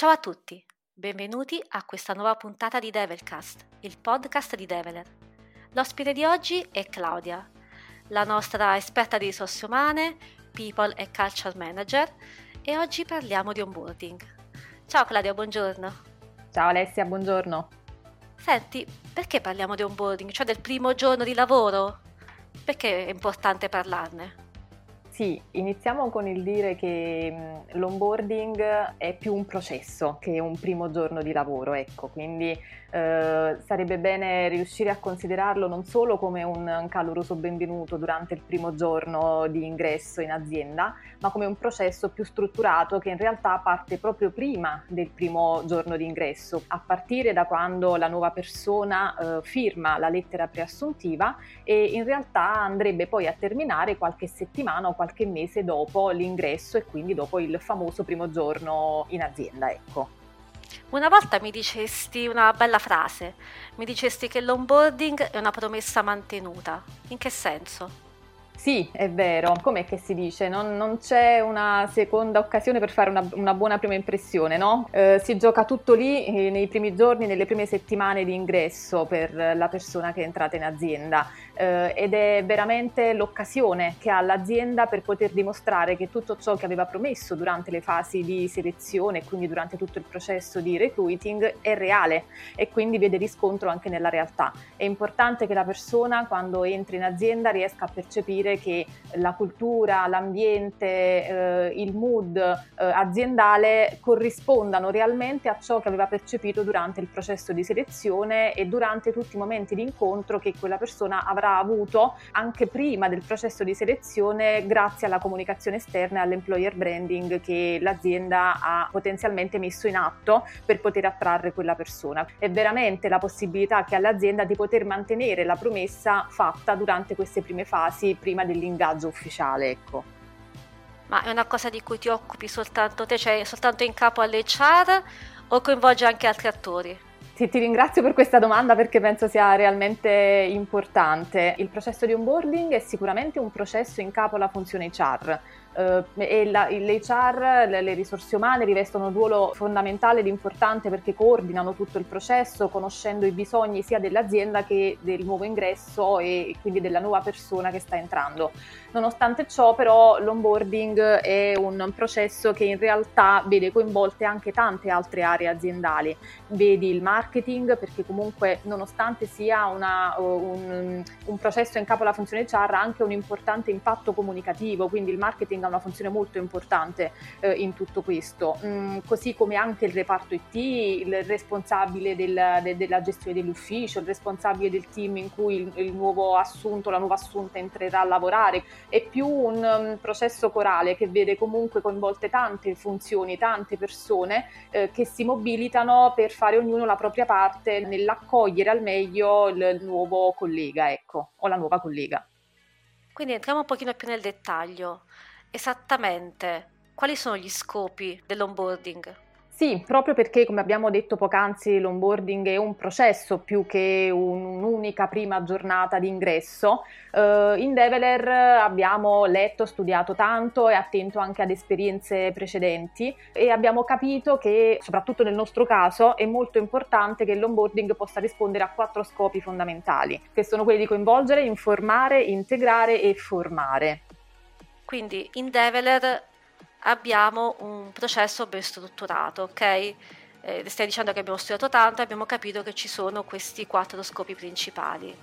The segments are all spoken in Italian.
Ciao a tutti, benvenuti a questa nuova puntata di Develcast, il podcast di Develer. L'ospite di oggi è Claudia, la nostra esperta di risorse umane, people e culture manager e oggi parliamo di onboarding. Ciao Claudia, buongiorno. Ciao Alessia, buongiorno. Senti, perché parliamo di onboarding, cioè del primo giorno di lavoro? Perché è importante parlarne? Sì, iniziamo con il dire che l'onboarding è più un processo che un primo giorno di lavoro, ecco, quindi eh, sarebbe bene riuscire a considerarlo non solo come un caloroso benvenuto durante il primo giorno di ingresso in azienda, ma come un processo più strutturato che in realtà parte proprio prima del primo giorno di ingresso, a partire da quando la nuova persona eh, firma la lettera preassuntiva e in realtà andrebbe poi a terminare qualche settimana o qualche qualche mese dopo l'ingresso e quindi dopo il famoso primo giorno in azienda. Ecco. Una volta mi dicesti una bella frase, mi dicesti che l'onboarding è una promessa mantenuta. In che senso? Sì, è vero. Com'è che si dice? Non, non c'è una seconda occasione per fare una, una buona prima impressione, no? Eh, si gioca tutto lì eh, nei primi giorni, nelle prime settimane di ingresso per la persona che è entrata in azienda eh, ed è veramente l'occasione che ha l'azienda per poter dimostrare che tutto ciò che aveva promesso durante le fasi di selezione quindi durante tutto il processo di recruiting è reale e quindi vede riscontro anche nella realtà. È importante che la persona quando entra in azienda riesca a percepire dire che la cultura, l'ambiente, eh, il mood eh, aziendale corrispondano realmente a ciò che aveva percepito durante il processo di selezione e durante tutti i momenti di incontro che quella persona avrà avuto anche prima del processo di selezione grazie alla comunicazione esterna e all'employer branding che l'azienda ha potenzialmente messo in atto per poter attrarre quella persona. È veramente la possibilità che ha l'azienda di poter mantenere la promessa fatta durante queste prime fasi prima prima dell'ingaggio ufficiale, ecco. Ma è una cosa di cui ti occupi soltanto te, cioè soltanto in capo all'HR o coinvolge anche altri attori? Sì, ti ringrazio per questa domanda perché penso sia realmente importante. Il processo di onboarding è sicuramente un processo in capo alla funzione HR eh, e la, l'HR, le, le, risorse umane rivestono un ruolo fondamentale ed importante perché coordinano tutto il processo conoscendo i bisogni sia dell'azienda che del nuovo ingresso e quindi della nuova persona che sta entrando. Nonostante ciò però l'onboarding è un processo che in realtà vede coinvolte anche tante altre aree aziendali. Vedi il marketing perché comunque nonostante sia una, un, un processo in capo alla funzione HR ha anche un importante impatto comunicativo, quindi il marketing ha una funzione molto importante eh, in tutto questo, mm, così come anche il reparto IT, il responsabile del, de, della gestione dell'ufficio, il responsabile del team in cui il, il, nuovo assunto, la nuova assunta entrerà a lavorare, è più un um, processo corale che vede comunque coinvolte tante funzioni, tante persone eh, che si mobilitano per fare ognuno la propria parte nell'accogliere al meglio il, nuovo collega, ecco, o la nuova collega. Quindi entriamo un pochino più nel dettaglio esattamente quali sono gli scopi dell'onboarding? Sì, proprio perché, come abbiamo detto poc'anzi, l'onboarding è un processo più che un'unica prima giornata di ingresso. Uh, in Develer abbiamo letto, studiato tanto e attento anche ad esperienze precedenti e abbiamo capito che, soprattutto nel nostro caso, è molto importante che l'onboarding possa rispondere a quattro scopi fondamentali, che sono quelli di coinvolgere, informare, integrare e formare. Quindi in Develer abbiamo un processo ben strutturato, ok? Eh, stai dicendo che abbiamo studiato tanto e abbiamo capito che ci sono questi quattro scopi principali.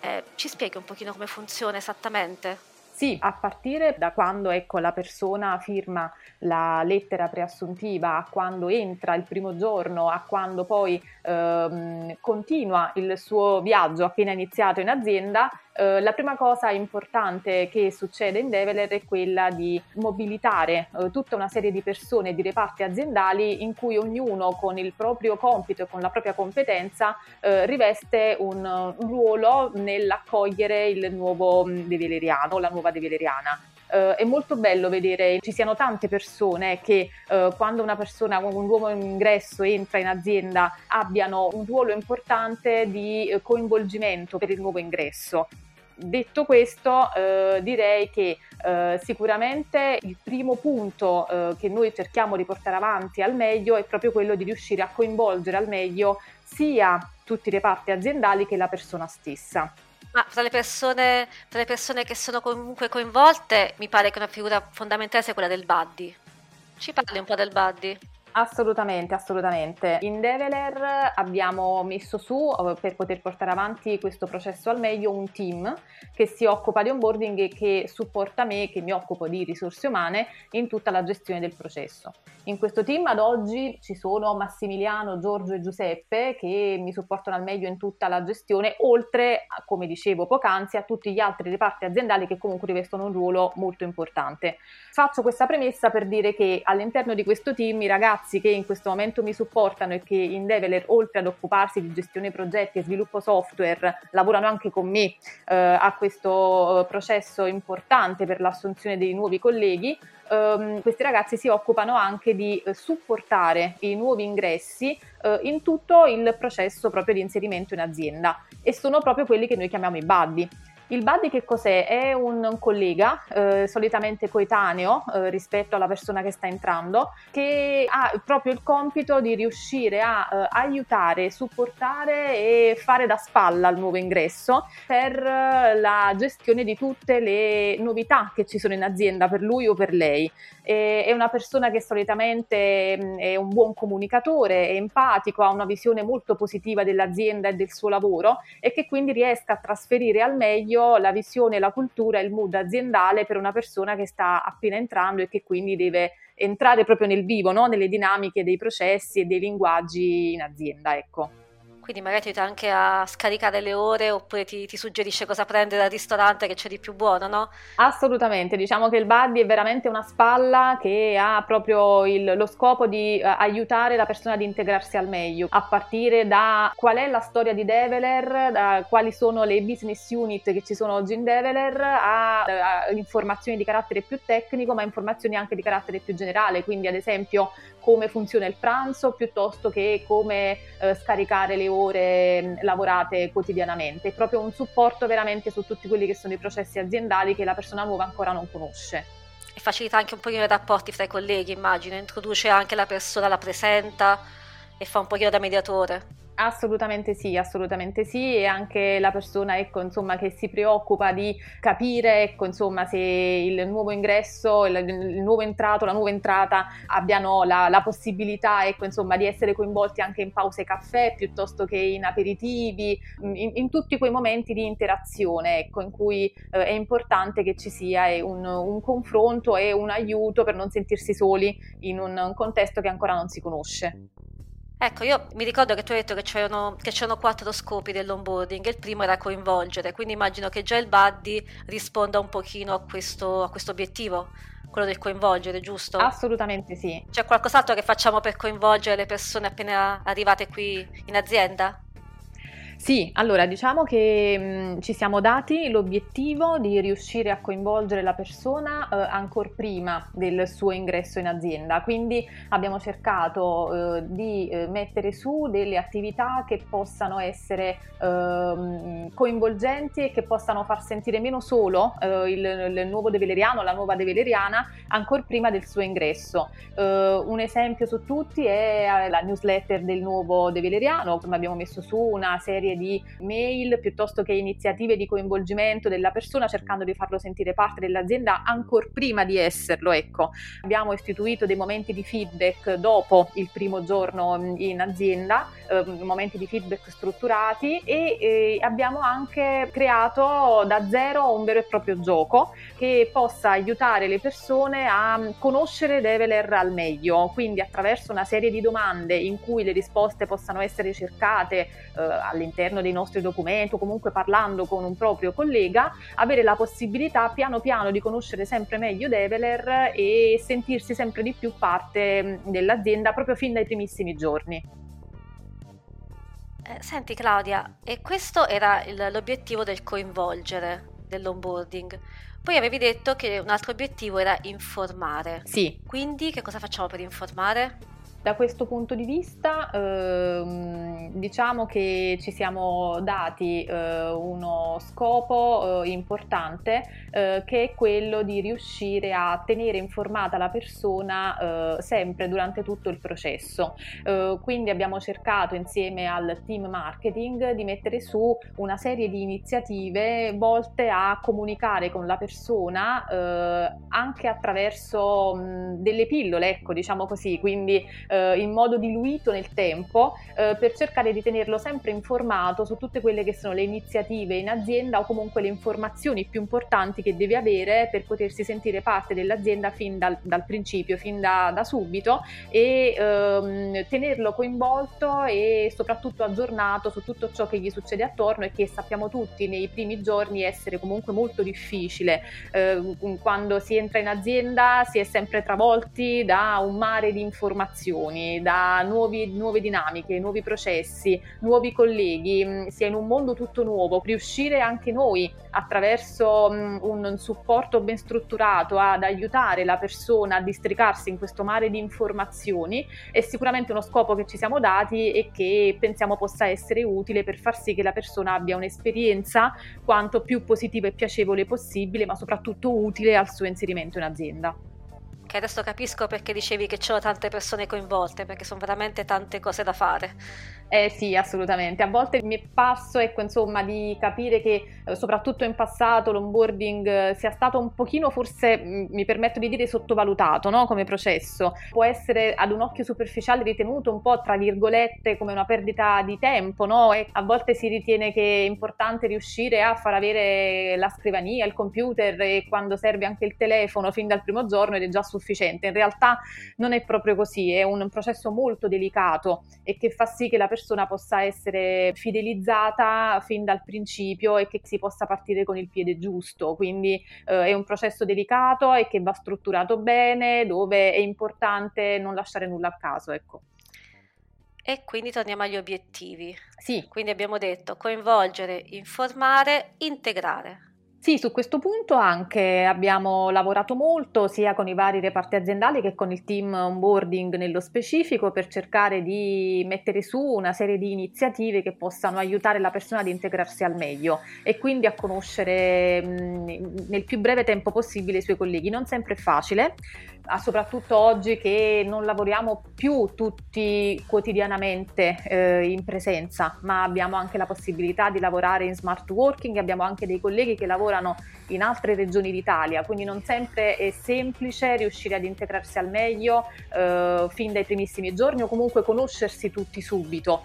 Eh, ci spieghi un pochino come funziona esattamente? Sì, a partire da quando ecco, la persona firma la lettera preassuntiva, a quando entra il primo giorno, a quando poi ehm, continua il suo viaggio appena iniziato in azienda, eh, la prima cosa importante che succede in Develer è quella di mobilitare eh, tutta una serie di persone di reparti aziendali in cui ognuno con il proprio compito e con la propria competenza eh, riveste un, un, ruolo nell'accogliere il nuovo mm, develeriano, la nuova develeriana. Uh, è molto bello vedere ci siano tante persone che uh, quando una persona con un nuovo ingresso entra in azienda abbiano un ruolo importante di uh, coinvolgimento per il nuovo ingresso detto questo, eh, direi che eh, sicuramente il primo punto eh, che noi cerchiamo di portare avanti al meglio è proprio quello di riuscire a coinvolgere al meglio sia tutti i reparti aziendali che la persona stessa. Ma tra le, persone, tra le persone che sono comunque coinvolte, mi pare che una figura fondamentale sia quella del buddy. Ci parli un po' del buddy? Assolutamente, assolutamente. In Develer abbiamo messo su, eh, per poter portare avanti questo processo al meglio, un team che si occupa di onboarding e che supporta me, che mi occupo di risorse umane, in tutta la gestione del processo. In questo team ad oggi ci sono Massimiliano, Giorgio e Giuseppe che mi supportano al meglio in tutta la gestione, oltre, come dicevo poc'anzi, a tutti gli altri reparti aziendali che comunque rivestono un ruolo molto importante. Faccio questa premessa per dire che all'interno di questo team i ragazzi che in questo momento mi supportano e che in Develer, oltre ad occuparsi di gestione progetti e sviluppo software, lavorano anche con me eh, a questo eh, processo importante per l'assunzione dei nuovi colleghi, Um, questi ragazzi si occupano anche di uh, supportare i nuovi ingressi uh, in tutto il processo proprio di inserimento in azienda e sono proprio quelli che noi chiamiamo i buddy. Il buddy che cos'è? È un collega, eh, solitamente coetaneo eh, rispetto alla persona che sta entrando, che ha proprio il compito di riuscire a eh, aiutare, supportare e fare da spalla al nuovo ingresso per eh, la gestione di tutte le novità che ci sono in azienda per lui o per lei. è una persona che solitamente mh, mm, è un buon comunicatore, è empatico, ha una visione molto positiva dell'azienda e del suo lavoro e che quindi riesca a trasferire al meglio la visione, la cultura il mood aziendale per una persona che sta appena entrando e che quindi deve entrare proprio nel vivo, no? nelle dinamiche dei processi e dei linguaggi in azienda. Ecco. Quindi magari ti aiuta anche a scaricare le ore oppure ti, ti, suggerisce cosa prendere dal ristorante che c'è di più buono, no? Assolutamente, diciamo che il buddy è veramente una spalla che ha proprio il, lo scopo di uh, aiutare la persona ad integrarsi al meglio, a partire da qual è la storia di Develer, da quali sono le business unit che ci sono oggi in Develer, a, a informazioni di carattere più tecnico, ma informazioni anche di carattere più generale, quindi ad esempio come funziona il pranzo piuttosto che come eh, scaricare le ore mm, lavorate quotidianamente. È proprio un supporto veramente su tutti quelli che sono i processi aziendali che la persona nuova ancora non conosce. E facilita anche un pochino i rapporti fra i colleghi, immagino, introduce anche la persona, la presenta e fa un pochino da mediatore. Assolutamente sì, assolutamente sì, e anche la persona ecco, insomma, che si preoccupa di capire ecco, insomma, se il nuovo ingresso, il, il, nuovo entrato, la nuova entrata abbiano la, la possibilità ecco, insomma, di essere coinvolti anche in pause caffè piuttosto che in aperitivi, in, in tutti quei momenti di interazione ecco, in cui eh, è importante che ci sia eh, un, un, confronto e un aiuto per non sentirsi soli in un, un contesto che ancora non si conosce. Ecco, io mi ricordo che tu hai detto che c'erano, che c'erano quattro scopi dell'onboarding, il primo era coinvolgere, quindi immagino che già il buddy risponda un pochino a questo, a questo obiettivo, quello del coinvolgere, giusto? Assolutamente sì. C'è qualcos'altro che facciamo per coinvolgere le persone appena arrivate qui in azienda? Sì, allora diciamo che mh, ci siamo dati l'obiettivo di riuscire a coinvolgere la persona eh, ancora prima del suo ingresso in azienda, quindi abbiamo cercato eh, di eh, mettere su delle attività che possano essere ehm, coinvolgenti e che possano far sentire meno solo eh, il, il, nuovo develeriano, la nuova develeriana ancora prima del suo ingresso. Eh, un esempio su tutti è la newsletter del nuovo develeriano, abbiamo messo su una serie serie di mail piuttosto che iniziative di coinvolgimento della persona cercando di farlo sentire parte dell'azienda ancora prima di esserlo. Ecco. Abbiamo istituito dei momenti di feedback dopo il primo giorno in azienda, eh, momenti di feedback strutturati e eh, abbiamo anche creato da zero un vero e proprio gioco che possa aiutare le persone a conoscere Develer al meglio, quindi attraverso una serie di domande in cui le risposte possano essere cercate eh, all'interno all'interno dei nostri documenti o comunque parlando con un proprio collega, avere la possibilità piano piano di conoscere sempre meglio Develer e sentirsi sempre di più parte dell'azienda proprio fin dai primissimi giorni. Eh, senti Claudia, e questo era il, l'obiettivo del coinvolgere, dell'onboarding. Poi avevi detto che un altro obiettivo era informare. Sì. Quindi che cosa facciamo per informare? Da questo punto di vista ehm, diciamo che ci siamo dati eh, uno scopo eh, importante eh, che è quello di riuscire a tenere informata la persona eh, sempre durante tutto il processo. Eh, quindi abbiamo cercato insieme al team marketing di mettere su una serie di iniziative volte a comunicare con la persona eh, anche attraverso mh, delle pillole, ecco, diciamo così, quindi eh, in modo diluito nel tempo, eh, per cercare di tenerlo sempre informato su tutte quelle che sono le iniziative in azienda o comunque le informazioni più importanti che deve avere per potersi sentire parte dell'azienda fin dal, dal principio, fin da, da subito e ehm, tenerlo coinvolto e soprattutto aggiornato su tutto ciò che gli succede attorno e che sappiamo tutti nei primi giorni essere comunque molto difficile. Eh, quando si entra in azienda si è sempre travolti da un mare di informazioni, da nuovi, nuove dinamiche, nuovi processi, nuovi colleghi, mm, si è in un mondo tutto nuovo, riuscire anche noi attraverso mm, un supporto ben strutturato ad aiutare la persona a districarsi in questo mare di informazioni è sicuramente uno scopo che ci siamo dati e che pensiamo possa essere utile per far sì che la persona abbia un'esperienza quanto più positiva e piacevole possibile, ma soprattutto utile al suo inserimento in azienda che adesso capisco perché dicevi che c'erano tante persone coinvolte, perché sono veramente tante cose da fare. Eh sì, assolutamente. A volte mi è passo, ecco, insomma, di capire che eh, soprattutto in passato l'onboarding eh, sia stato un pochino, forse mm, mi permetto di dire, sottovalutato no? come processo. Può essere ad un occhio superficiale ritenuto un po', tra virgolette, come una perdita di tempo, no? E a volte si ritiene che è importante riuscire a far avere la scrivania, il computer e quando serve anche il telefono fin dal primo giorno ed è già sufficiente. In realtà non è proprio così, è un processo molto delicato e che fa sì che la persona persona possa essere fidelizzata fin dal principio e che si possa partire con il piede giusto. Quindi eh, è un processo delicato e che va strutturato bene, dove è importante non lasciare nulla a caso. Ecco. E quindi torniamo agli obiettivi. Sì. Quindi abbiamo detto coinvolgere, informare, integrare. Sì, su questo punto anche abbiamo lavorato molto sia con i vari reparti aziendali che con il team onboarding nello specifico per cercare di mettere su una serie di iniziative che possano aiutare la persona ad integrarsi al meglio e quindi a conoscere mh, nel più breve tempo possibile i suoi colleghi. Non sempre è facile, soprattutto oggi che non lavoriamo più tutti quotidianamente eh, in presenza, ma abbiamo anche la possibilità di lavorare in smart working, abbiamo anche dei colleghi che lavorano in altre regioni d'Italia, quindi non sempre è semplice riuscire ad integrarsi al meglio eh, fin dai primissimi giorni o comunque conoscersi tutti subito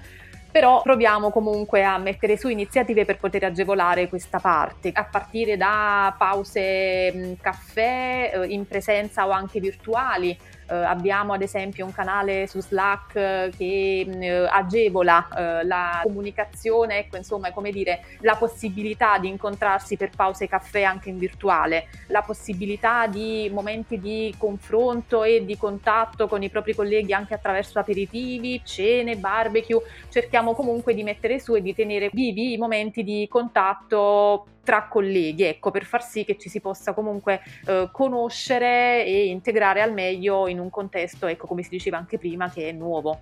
però proviamo comunque a mettere su iniziative per poter agevolare questa parte, a partire da pause caffè eh, in presenza o anche virtuali, eh, abbiamo ad esempio un canale su Slack eh, che eh, agevola eh, la comunicazione, ecco insomma come dire la possibilità di incontrarsi per pause caffè anche in virtuale, la possibilità di momenti di confronto e di contatto con i propri colleghi anche attraverso aperitivi, cene, barbecue, cerchiamo comunque di mettere su e di tenere vivi i momenti di contatto tra colleghi, ecco, per far sì che ci si possa comunque eh, conoscere e integrare al meglio in un contesto, ecco, come si diceva anche prima, che è nuovo.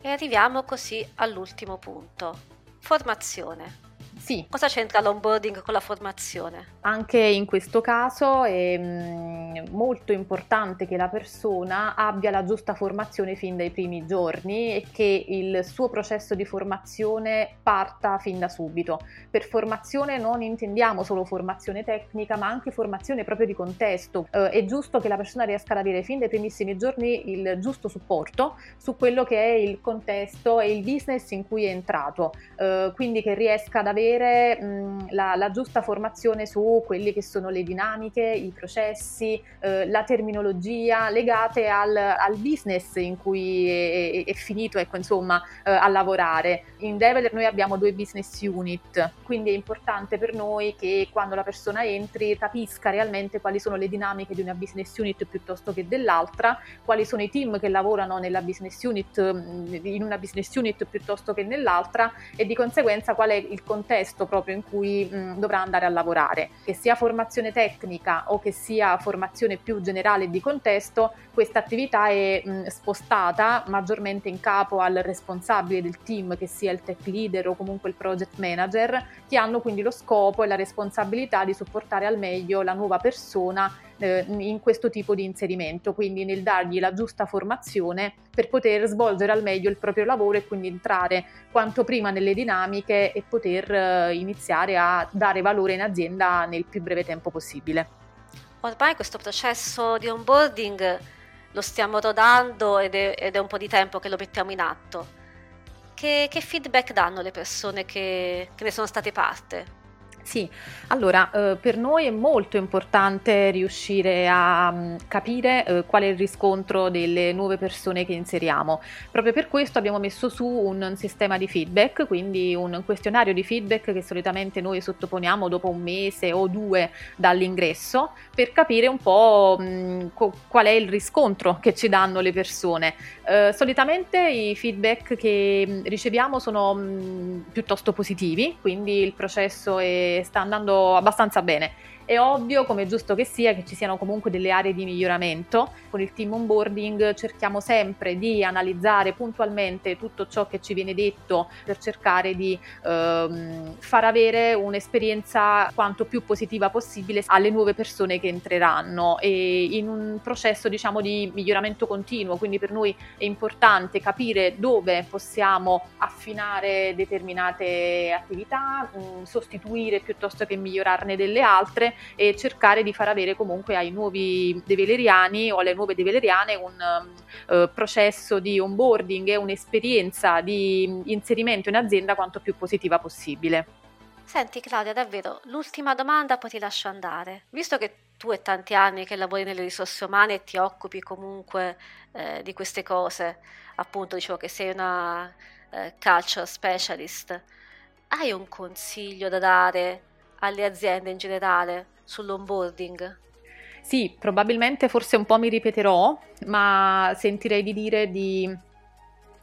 E arriviamo così all'ultimo punto, formazione. Sì. Cosa c'entra l'onboarding con la formazione? Anche in questo caso è mm, molto importante che la persona abbia la giusta formazione fin dai primi giorni e che il suo processo di formazione parta fin da subito. Per formazione non intendiamo solo formazione tecnica, ma anche formazione proprio di contesto. Eh, è giusto che la persona riesca ad avere fin dai primissimi giorni il giusto supporto su quello che è il contesto e il business in cui è entrato, eh, quindi che riesca ad avere avere mh, la, la, giusta formazione su quelle che sono le dinamiche, i processi, eh, la terminologia legate al, al, business in cui è, è finito ecco, insomma, eh, a lavorare. In Develer noi abbiamo due business unit, quindi è importante per noi che quando la persona entri capisca realmente quali sono le dinamiche di una business unit piuttosto che dell'altra, quali sono i team che lavorano nella business unit, in una business unit piuttosto che nell'altra e di conseguenza qual è il contesto contesto proprio in cui mh, dovrà andare a lavorare. Che sia formazione tecnica o che sia formazione più generale di contesto, questa attività è mh, spostata maggiormente in capo al responsabile del team, che sia il tech leader o comunque il project manager, che hanno quindi lo scopo e la responsabilità di supportare al meglio la nuova persona eh, in questo tipo di inserimento, quindi nel dargli la giusta formazione per poter svolgere al meglio il proprio lavoro e quindi entrare quanto prima nelle dinamiche e poter eh, iniziare a dare valore in azienda nel più breve tempo possibile. Ormai questo processo di onboarding lo stiamo rodando ed è, ed è un po' di tempo che lo mettiamo in atto. Che, che feedback danno le persone che, che ne sono state parte? Sì, allora eh, per noi è molto importante riuscire a um, capire eh, qual è il riscontro delle nuove persone che inseriamo. Proprio per questo abbiamo messo su un sistema di feedback, quindi un questionario di feedback che solitamente noi sottoponiamo dopo un mese o due dall'ingresso per capire un po' mh, co- qual è il riscontro che ci danno le persone. Eh, solitamente i feedback che riceviamo sono mh, piuttosto positivi, quindi il processo è sta andando abbastanza bene. È ovvio, come è giusto che sia, che ci siano comunque delle aree di miglioramento. Con il team onboarding cerchiamo sempre di analizzare puntualmente tutto ciò che ci viene detto per cercare di ehm, far avere un'esperienza quanto più positiva possibile alle nuove persone che entreranno e in un processo diciamo di miglioramento continuo, quindi per noi è importante capire dove possiamo affinare determinate attività, mh, mm, sostituire piuttosto che migliorarne delle altre e cercare di far avere comunque ai nuovi develeriani o alle nuove develeriane un uh, processo di onboarding e un'esperienza di inserimento in azienda quanto più positiva possibile. Senti Claudia, davvero, l'ultima domanda poi ti lascio andare. Visto che tu hai tanti anni che lavori nelle risorse umane e ti occupi comunque eh, di queste cose, appunto dicevo che sei una eh, culture specialist, hai un consiglio da dare alle aziende in generale sull'onboarding? Sì, probabilmente forse un po' mi ripeterò, ma sentirei di dire di,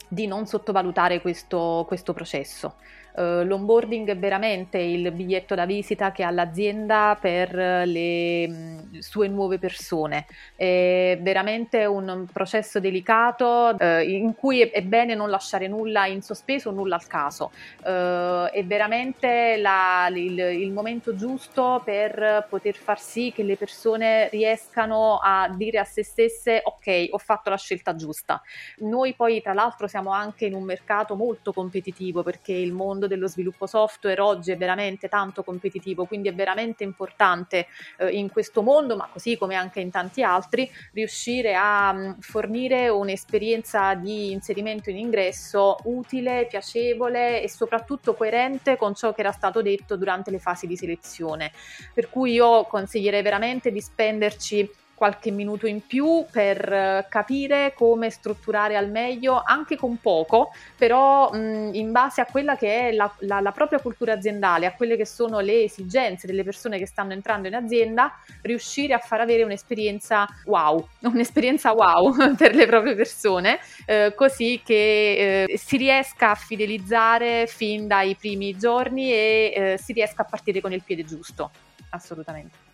di non sottovalutare questo, questo processo. Uh, l'onboarding è veramente il biglietto da visita che ha l'azienda per le mh, mm, sue nuove persone. È veramente un processo delicato uh, in cui è, è, bene non lasciare nulla in sospeso, nulla al caso. Uh, è veramente la, il, il, momento giusto per poter far sì che le persone riescano a dire a se stesse ok, ho fatto la scelta giusta. Noi poi tra l'altro siamo anche in un mercato molto competitivo perché il mondo mondo dello sviluppo software oggi è veramente tanto competitivo, quindi è veramente importante eh, in questo mondo, ma così come anche in tanti altri, riuscire a mh, mm, fornire un'esperienza di inserimento in ingresso utile, piacevole e soprattutto coerente con ciò che era stato detto durante le fasi di selezione. Per cui io consiglierei veramente di spenderci qualche minuto in più per eh, capire come strutturare al meglio, anche con poco, però mh, in base a quella che è la, la, la, propria cultura aziendale, a quelle che sono le esigenze delle persone che stanno entrando in azienda, riuscire a far avere un'esperienza wow, un'esperienza wow per le proprie persone, eh, così che eh, si riesca a fidelizzare fin dai primi giorni e eh, si riesca a partire con il piede giusto. Assolutamente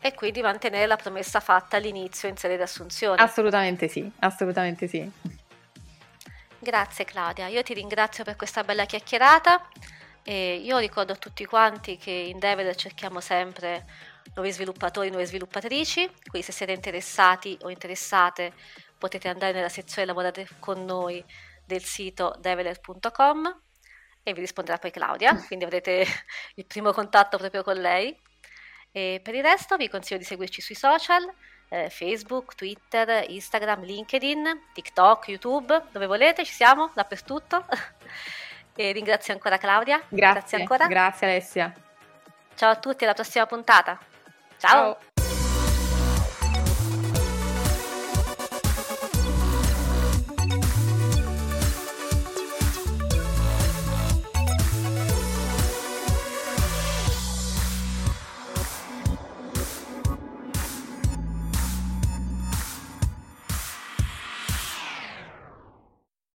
e quindi mantenere la promessa fatta all'inizio in sede di assunzione. Assolutamente sì, assolutamente sì. Grazie Claudia, io ti ringrazio per questa bella chiacchierata e io ricordo a tutti quanti che in Develer cerchiamo sempre nuovi sviluppatori, nuove sviluppatrici, quindi se siete interessati o interessate potete andare nella sezione lavorate con noi del sito develer.com e vi risponderà poi Claudia, quindi avrete il primo contatto proprio con lei. E per il resto vi consiglio di seguirci sui social, eh, Facebook, Twitter, Instagram, LinkedIn, TikTok, YouTube, dove volete, ci siamo dappertutto. e ringrazio ancora Claudia. Grazie, grazie ancora. Grazie Alessia. Ciao a tutti, alla prossima puntata. Ciao. Ciao.